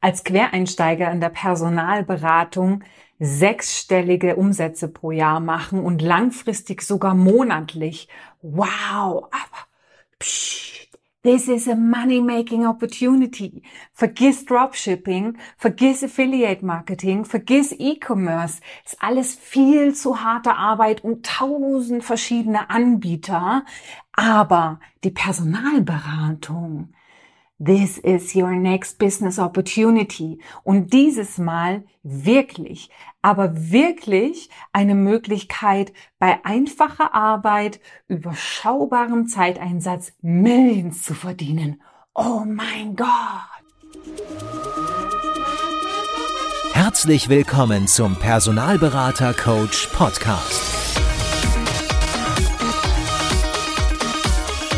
als Quereinsteiger in der Personalberatung sechsstellige Umsätze pro Jahr machen und langfristig sogar monatlich. Wow, aber psch, this is a money-making opportunity. Vergiss Dropshipping, vergiss Affiliate Marketing, vergiss E-Commerce. Ist alles viel zu harte Arbeit und tausend verschiedene Anbieter. Aber die Personalberatung, This is your next business opportunity. Und dieses Mal wirklich, aber wirklich eine Möglichkeit, bei einfacher Arbeit, überschaubarem Zeiteinsatz Millions zu verdienen. Oh mein Gott! Herzlich willkommen zum Personalberater Coach Podcast.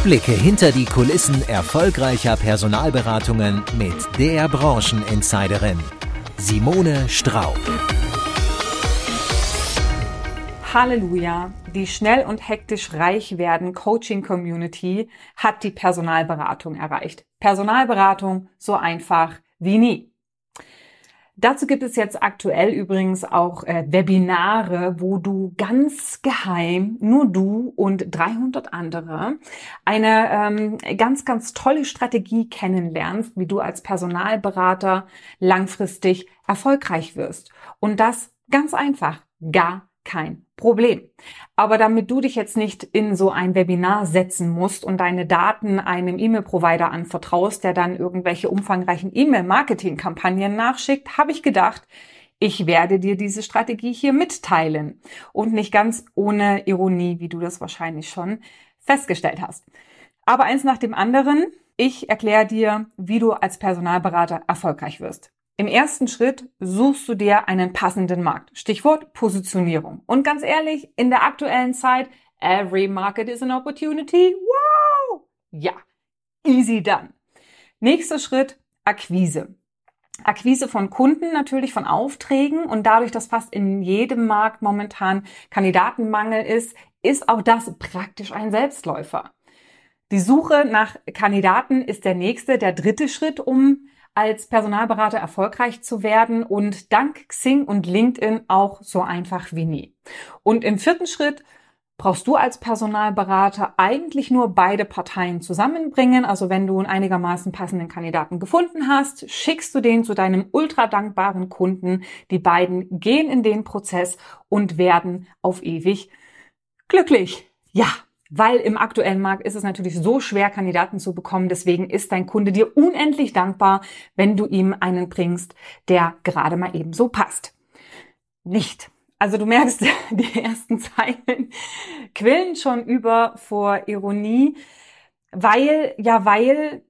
Blicke hinter die Kulissen erfolgreicher Personalberatungen mit der Brancheninsiderin Simone Straub. Halleluja! Die schnell und hektisch reich werden Coaching Community hat die Personalberatung erreicht. Personalberatung so einfach wie nie. Dazu gibt es jetzt aktuell übrigens auch äh, Webinare, wo du ganz geheim, nur du und 300 andere, eine ähm, ganz, ganz tolle Strategie kennenlernst, wie du als Personalberater langfristig erfolgreich wirst. Und das ganz einfach, gar kein Problem. Aber damit du dich jetzt nicht in so ein Webinar setzen musst und deine Daten einem E-Mail-Provider anvertraust, der dann irgendwelche umfangreichen E-Mail-Marketing-Kampagnen nachschickt, habe ich gedacht, ich werde dir diese Strategie hier mitteilen. Und nicht ganz ohne Ironie, wie du das wahrscheinlich schon festgestellt hast. Aber eins nach dem anderen, ich erkläre dir, wie du als Personalberater erfolgreich wirst. Im ersten Schritt suchst du dir einen passenden Markt. Stichwort Positionierung. Und ganz ehrlich, in der aktuellen Zeit, every market is an opportunity. Wow! Ja, easy done. Nächster Schritt, Akquise. Akquise von Kunden, natürlich von Aufträgen und dadurch, dass fast in jedem Markt momentan Kandidatenmangel ist, ist auch das praktisch ein Selbstläufer. Die Suche nach Kandidaten ist der nächste, der dritte Schritt, um als Personalberater erfolgreich zu werden und dank Xing und LinkedIn auch so einfach wie nie. Und im vierten Schritt brauchst du als Personalberater eigentlich nur beide Parteien zusammenbringen. Also wenn du einen einigermaßen passenden Kandidaten gefunden hast, schickst du den zu deinem ultra dankbaren Kunden. Die beiden gehen in den Prozess und werden auf ewig glücklich. Ja, weil im aktuellen Markt ist es natürlich so schwer, Kandidaten zu bekommen. Deswegen ist dein Kunde dir unendlich dankbar, wenn du ihm einen bringst, der gerade mal eben so passt. Nicht. Also du merkst, die ersten Zeilen quillen schon über vor Ironie, weil, ja, weil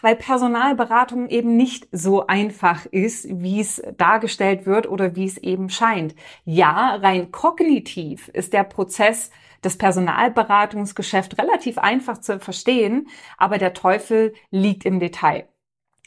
weil Personalberatung eben nicht so einfach ist, wie es dargestellt wird oder wie es eben scheint. Ja, rein kognitiv ist der Prozess das Personalberatungsgeschäft relativ einfach zu verstehen, aber der Teufel liegt im Detail.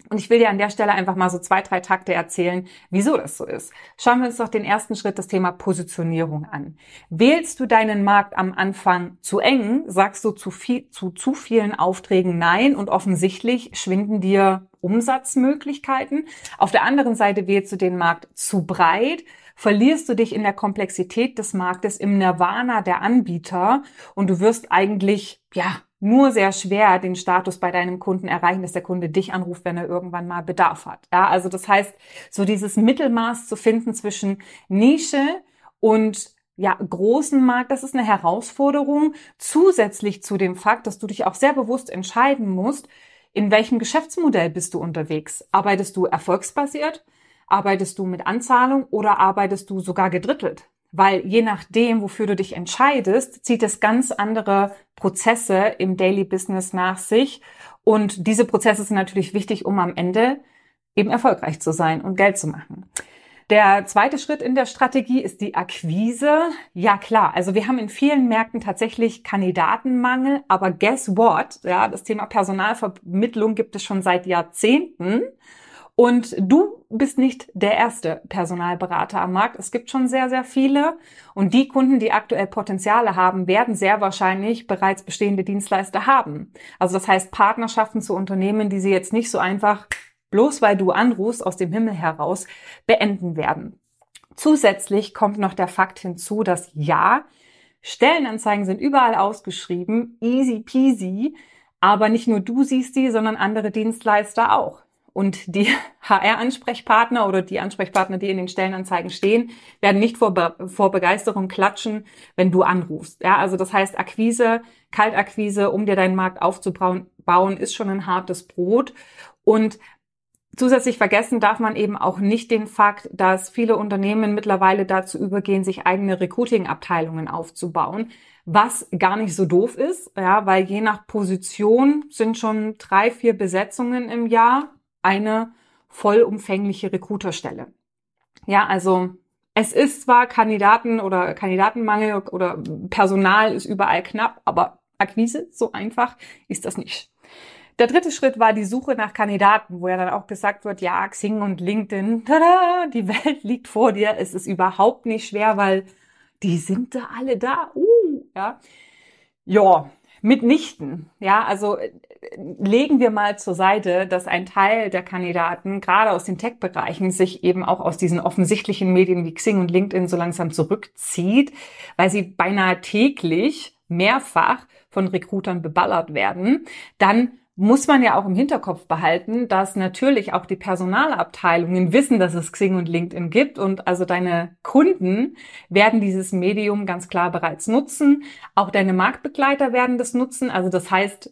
Und ich will dir an der Stelle einfach mal so zwei, drei Takte erzählen, wieso das so ist. Schauen wir uns doch den ersten Schritt, das Thema Positionierung an. Wählst du deinen Markt am Anfang zu eng, sagst du zu, viel, zu zu vielen Aufträgen Nein und offensichtlich schwinden dir Umsatzmöglichkeiten. Auf der anderen Seite wählst du den Markt zu breit, verlierst du dich in der Komplexität des Marktes, im Nirvana der Anbieter und du wirst eigentlich, ja, nur sehr schwer den Status bei deinem Kunden erreichen, dass der Kunde dich anruft, wenn er irgendwann mal Bedarf hat. Ja, also das heißt, so dieses Mittelmaß zu finden zwischen Nische und ja, großen Markt, das ist eine Herausforderung. Zusätzlich zu dem Fakt, dass du dich auch sehr bewusst entscheiden musst, in welchem Geschäftsmodell bist du unterwegs? Arbeitest du erfolgsbasiert? Arbeitest du mit Anzahlung oder arbeitest du sogar gedrittelt? Weil je nachdem, wofür du dich entscheidest, zieht es ganz andere Prozesse im Daily Business nach sich. Und diese Prozesse sind natürlich wichtig, um am Ende eben erfolgreich zu sein und Geld zu machen. Der zweite Schritt in der Strategie ist die Akquise. Ja klar, also wir haben in vielen Märkten tatsächlich Kandidatenmangel, aber guess what? Ja, das Thema Personalvermittlung gibt es schon seit Jahrzehnten. Und du bist nicht der erste Personalberater am Markt. Es gibt schon sehr, sehr viele. Und die Kunden, die aktuell Potenziale haben, werden sehr wahrscheinlich bereits bestehende Dienstleister haben. Also das heißt Partnerschaften zu Unternehmen, die sie jetzt nicht so einfach bloß weil du anrufst aus dem Himmel heraus, beenden werden. Zusätzlich kommt noch der Fakt hinzu, dass ja, Stellenanzeigen sind überall ausgeschrieben, easy peasy, aber nicht nur du siehst die, sondern andere Dienstleister auch. Und die HR-Ansprechpartner oder die Ansprechpartner, die in den Stellenanzeigen stehen, werden nicht vor, Be vor Begeisterung klatschen, wenn du anrufst. Ja, also das heißt, Akquise, Kaltakquise, um dir deinen Markt aufzubauen, bauen, ist schon ein hartes Brot. Und Zusätzlich vergessen darf man eben auch nicht den Fakt, dass viele Unternehmen mittlerweile dazu übergehen, sich eigene Recruiting-Abteilungen aufzubauen, was gar nicht so doof ist, ja, weil je nach Position sind schon drei, vier Besetzungen im Jahr eine vollumfängliche Recruiterstelle. Ja, also es ist zwar Kandidaten oder Kandidatenmangel oder Personal ist überall knapp, aber Akquise so einfach ist das nicht. Der dritte Schritt war die Suche nach Kandidaten, wo ja dann auch gesagt wird, ja, Xing und LinkedIn, tada, die Welt liegt vor dir. Es ist überhaupt nicht schwer, weil die sind da alle da. Uh, ja. Ja, mitnichten. Ja, also legen wir mal zur Seite, dass ein Teil der Kandidaten, gerade aus den Tech-Bereichen, sich eben auch aus diesen offensichtlichen Medien wie Xing und LinkedIn so langsam zurückzieht, weil sie beinahe täglich mehrfach von Recruitern beballert werden, dann muss man ja auch im Hinterkopf behalten, dass natürlich auch die Personalabteilungen wissen, dass es Xing und LinkedIn gibt und also deine Kunden werden dieses Medium ganz klar bereits nutzen. Auch deine Marktbegleiter werden das nutzen. Also das heißt,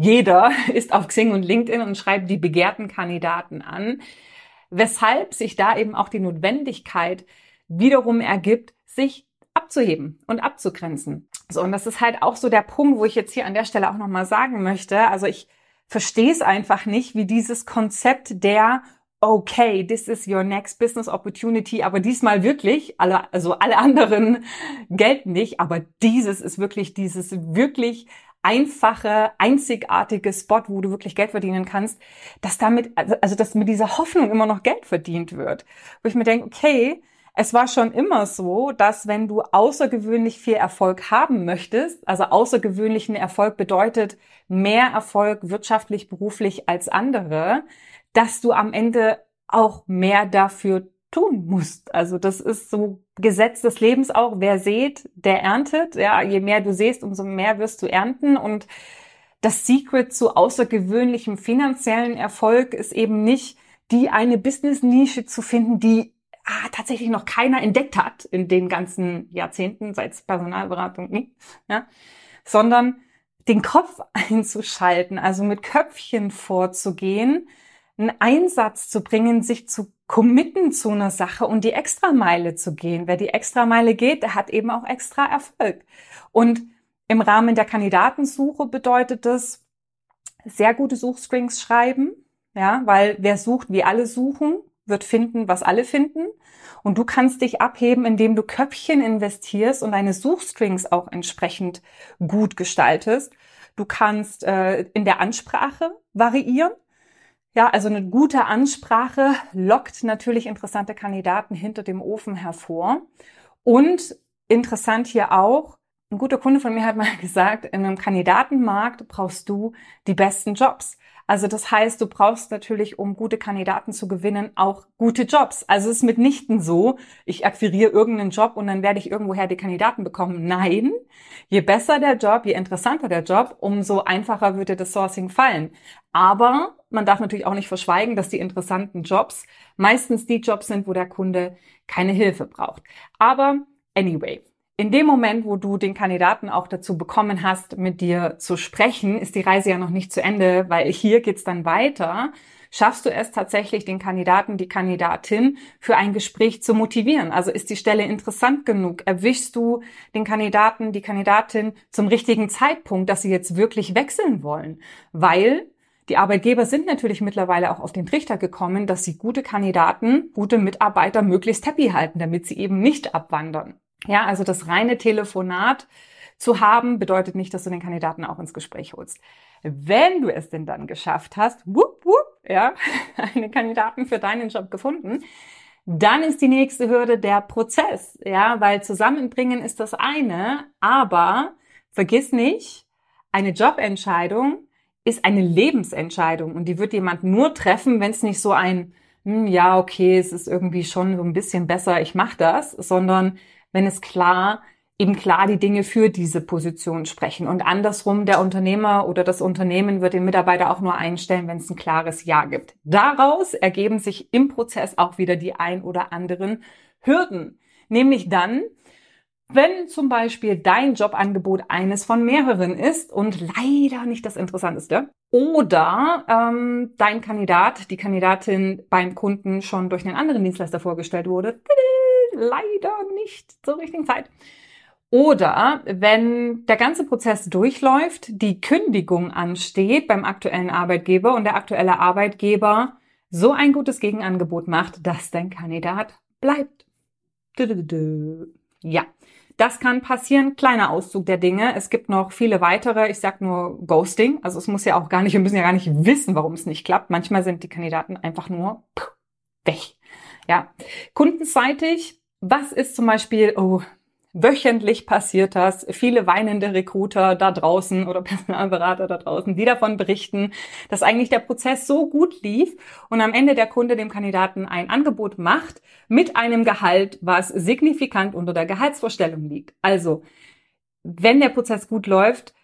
jeder ist auf Xing und LinkedIn und schreibt die begehrten Kandidaten an, weshalb sich da eben auch die Notwendigkeit wiederum ergibt, sich abzuheben und abzugrenzen. So, und das ist halt auch so der Punkt, wo ich jetzt hier an der Stelle auch nochmal sagen möchte. Also ich verstehe es einfach nicht, wie dieses Konzept der okay, this is your next business opportunity, aber diesmal wirklich, alle, also alle anderen gelten nicht, aber dieses ist wirklich dieses wirklich einfache, einzigartige Spot, wo du wirklich Geld verdienen kannst, dass damit, also dass mit dieser Hoffnung immer noch Geld verdient wird. Wo ich mir denke, okay, es war schon immer so, dass wenn du außergewöhnlich viel Erfolg haben möchtest, also außergewöhnlichen Erfolg bedeutet mehr Erfolg wirtschaftlich, beruflich als andere, dass du am Ende auch mehr dafür tun musst. Also das ist so Gesetz des Lebens auch. Wer sät, der erntet. Ja, je mehr du säst, umso mehr wirst du ernten und das Secret zu außergewöhnlichem finanziellen Erfolg ist eben nicht die eine Business-Nische zu finden, die ah, tatsächlich noch keiner entdeckt hat in den ganzen Jahrzehnten, seit Personalberatung ja, sondern den Kopf einzuschalten, also mit Köpfchen vorzugehen, einen Einsatz zu bringen, sich zu committen zu einer Sache und die Extrameile zu gehen. Wer die Extrameile geht, der hat eben auch extra Erfolg. Und im Rahmen der Kandidatensuche bedeutet das, sehr gute Suchstrings schreiben, ja, weil wer sucht, wie alle suchen, wird finden, was alle finden. Und du kannst dich abheben, indem du Köpfchen investierst und deine Suchstrings auch entsprechend gut gestaltest. Du kannst äh, in der Ansprache variieren. Ja, also eine gute Ansprache lockt natürlich interessante Kandidaten hinter dem Ofen hervor. Und interessant hier auch, ein guter Kunde von mir hat mal gesagt, in einem Kandidatenmarkt brauchst du die besten Jobs. Also das heißt, du brauchst natürlich, um gute Kandidaten zu gewinnen, auch gute Jobs. Also es ist mitnichten so, ich akquiriere irgendeinen Job und dann werde ich irgendwoher die Kandidaten bekommen. Nein, je besser der Job, je interessanter der Job, umso einfacher würde das Sourcing fallen. Aber man darf natürlich auch nicht verschweigen, dass die interessanten Jobs meistens die Jobs sind, wo der Kunde keine Hilfe braucht. Aber anyway, in dem Moment, wo du den Kandidaten auch dazu bekommen hast, mit dir zu sprechen, ist die Reise ja noch nicht zu Ende, weil hier geht's dann weiter. Schaffst du es tatsächlich, den Kandidaten, die Kandidatin für ein Gespräch zu motivieren? Also ist die Stelle interessant genug? Erwischst du den Kandidaten, die Kandidatin zum richtigen Zeitpunkt, dass sie jetzt wirklich wechseln wollen? Weil die Arbeitgeber sind natürlich mittlerweile auch auf den Trichter gekommen, dass sie gute Kandidaten, gute Mitarbeiter möglichst happy halten, damit sie eben nicht abwandern. Ja, also das reine Telefonat zu haben, bedeutet nicht, dass du den Kandidaten auch ins Gespräch holst. Wenn du es denn dann geschafft hast, whoop, whoop, ja, einen Kandidaten für deinen Job gefunden, dann ist die nächste Hürde der Prozess, ja, weil zusammenbringen ist das eine, aber vergiss nicht, eine Jobentscheidung ist eine Lebensentscheidung und die wird jemand nur treffen, wenn es nicht so ein, hm, ja, okay, es ist irgendwie schon so ein bisschen besser, ich mache das, sondern wenn es klar eben klar die Dinge für diese Position sprechen. Und andersrum, der Unternehmer oder das Unternehmen wird den Mitarbeiter auch nur einstellen, wenn es ein klares Ja gibt. Daraus ergeben sich im Prozess auch wieder die ein oder anderen Hürden. Nämlich dann, wenn zum Beispiel dein Jobangebot eines von mehreren ist und leider nicht das Interessanteste, oder ähm, dein Kandidat, die Kandidatin beim Kunden schon durch einen anderen Dienstleister vorgestellt wurde, leider nicht zur richtigen Zeit, oder wenn der ganze Prozess durchläuft, die Kündigung ansteht beim aktuellen Arbeitgeber und der aktuelle Arbeitgeber so ein gutes Gegenangebot macht, dass dein Kandidat bleibt. Ja, das kann passieren. Kleiner Auszug der Dinge. Es gibt noch viele weitere. Ich sag nur Ghosting. Also es muss ja auch gar nicht, wir müssen ja gar nicht wissen, warum es nicht klappt. Manchmal sind die Kandidaten einfach nur weg. Ja, kundenseitig. Was ist zum Beispiel, oh, Wöchentlich passiert das. Viele weinende Recruiter da draußen oder Personalberater da draußen, die davon berichten, dass eigentlich der Prozess so gut lief und am Ende der Kunde dem Kandidaten ein Angebot macht mit einem Gehalt, was signifikant unter der Gehaltsvorstellung liegt. Also, wenn der Prozess gut läuft,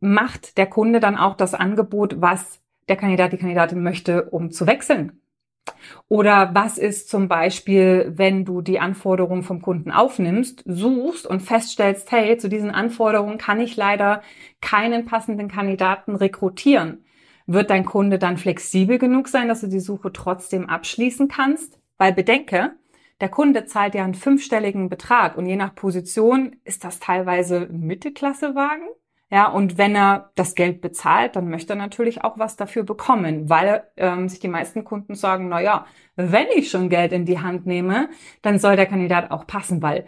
macht der Kunde dann auch das Angebot, was der Kandidat, die Kandidatin möchte, um zu wechseln. Oder was ist zum Beispiel, wenn du die Anforderungen vom Kunden aufnimmst, suchst und feststellst, hey, zu diesen Anforderungen kann ich leider keinen passenden Kandidaten rekrutieren. Wird dein Kunde dann flexibel genug sein, dass du die Suche trotzdem abschließen kannst? Weil bedenke, der Kunde zahlt ja einen fünfstelligen Betrag und je nach Position ist das teilweise Mittelklassewagen ja, und wenn er das Geld bezahlt, dann möchte er natürlich auch was dafür bekommen, weil ähm, sich die meisten Kunden sagen, na ja, wenn ich schon Geld in die Hand nehme, dann soll der Kandidat auch passen, weil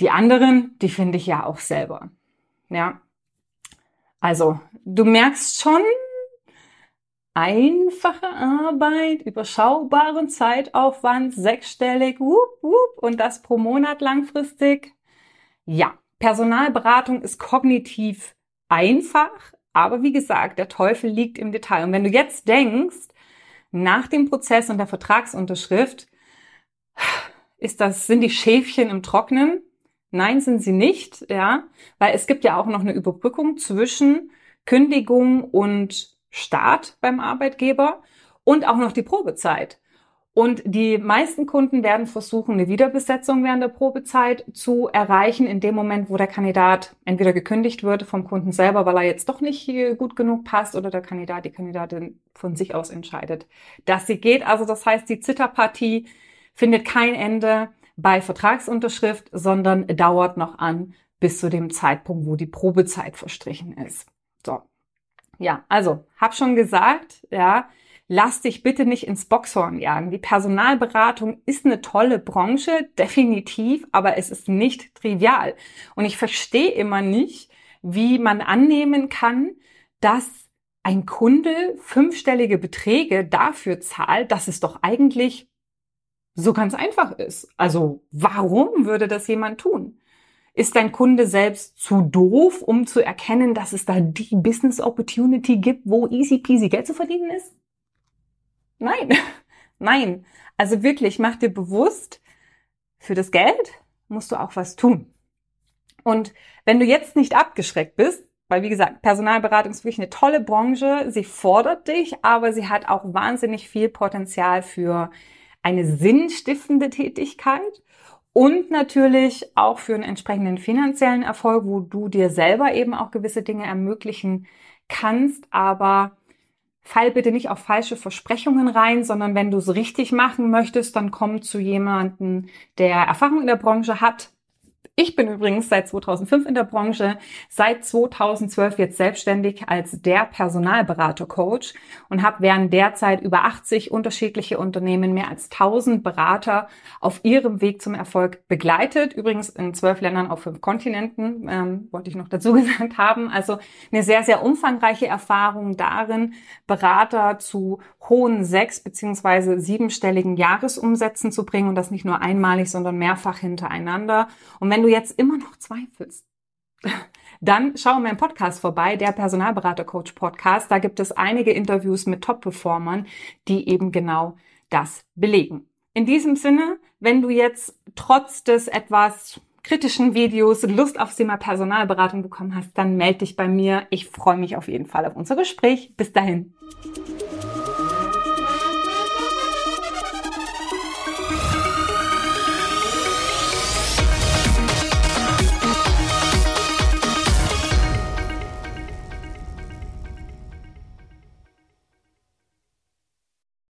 die anderen, die finde ich ja auch selber. Ja. Also, du merkst schon, einfache Arbeit, überschaubaren Zeitaufwand, sechsstellig, wup, wup, und das pro Monat langfristig. Ja, Personalberatung ist kognitiv einfach, aber wie gesagt, der Teufel liegt im Detail. Und wenn du jetzt denkst, nach dem Prozess und der Vertragsunterschrift, ist das, sind die Schäfchen im Trocknen? Nein, sind sie nicht, ja, weil es gibt ja auch noch eine Überbrückung zwischen Kündigung und Start beim Arbeitgeber und auch noch die Probezeit. Und die meisten Kunden werden versuchen, eine Wiederbesetzung während der Probezeit zu erreichen, in dem Moment, wo der Kandidat entweder gekündigt wird vom Kunden selber, weil er jetzt doch nicht gut genug passt, oder der Kandidat, die Kandidatin von sich aus entscheidet, dass sie geht. Also das heißt, die Zitterpartie findet kein Ende bei Vertragsunterschrift, sondern dauert noch an bis zu dem Zeitpunkt, wo die Probezeit verstrichen ist. So. Ja, also, hab schon gesagt, ja, lass dich bitte nicht ins Boxhorn jagen. Die Personalberatung ist eine tolle Branche, definitiv, aber es ist nicht trivial. Und ich verstehe immer nicht, wie man annehmen kann, dass ein Kunde fünfstellige Beträge dafür zahlt, dass es doch eigentlich so ganz einfach ist. Also warum würde das jemand tun? Ist dein Kunde selbst zu doof, um zu erkennen, dass es da die Business Opportunity gibt, wo easy peasy Geld zu verdienen ist? Nein, nein. Also wirklich, mach dir bewusst, für das Geld musst du auch was tun. Und wenn du jetzt nicht abgeschreckt bist, weil wie gesagt, Personalberatung ist wirklich eine tolle Branche, sie fordert dich, aber sie hat auch wahnsinnig viel Potenzial für eine sinnstiftende Tätigkeit und natürlich auch für einen entsprechenden finanziellen Erfolg, wo du dir selber eben auch gewisse Dinge ermöglichen kannst, aber fall bitte nicht auf falsche Versprechungen rein, sondern wenn du es richtig machen möchtest, dann komm zu jemandem, der Erfahrung in der Branche hat, ich bin übrigens seit 2005 in der Branche, seit 2012 jetzt selbstständig als der Personalberater-Coach und habe während der Zeit über 80 unterschiedliche Unternehmen, mehr als 1000 Berater auf ihrem Weg zum Erfolg begleitet. Übrigens in zwölf Ländern auf fünf Kontinenten, ähm, wollte ich noch dazu gesagt haben. Also eine sehr, sehr umfangreiche Erfahrung darin, Berater zu hohen sechs- beziehungsweise siebenstelligen Jahresumsätzen zu bringen und das nicht nur einmalig, sondern mehrfach hintereinander. Und wenn du jetzt immer noch zweifelst, dann schau mir im Podcast vorbei, der Personalberater Coach Podcast. Da gibt es einige Interviews mit Top-Performern, die eben genau das belegen. In diesem Sinne, wenn du jetzt trotz des etwas kritischen Videos Lust aufs Thema Personalberatung bekommen hast, dann melde dich bei mir. Ich freue mich auf jeden Fall auf unser Gespräch. Bis dahin.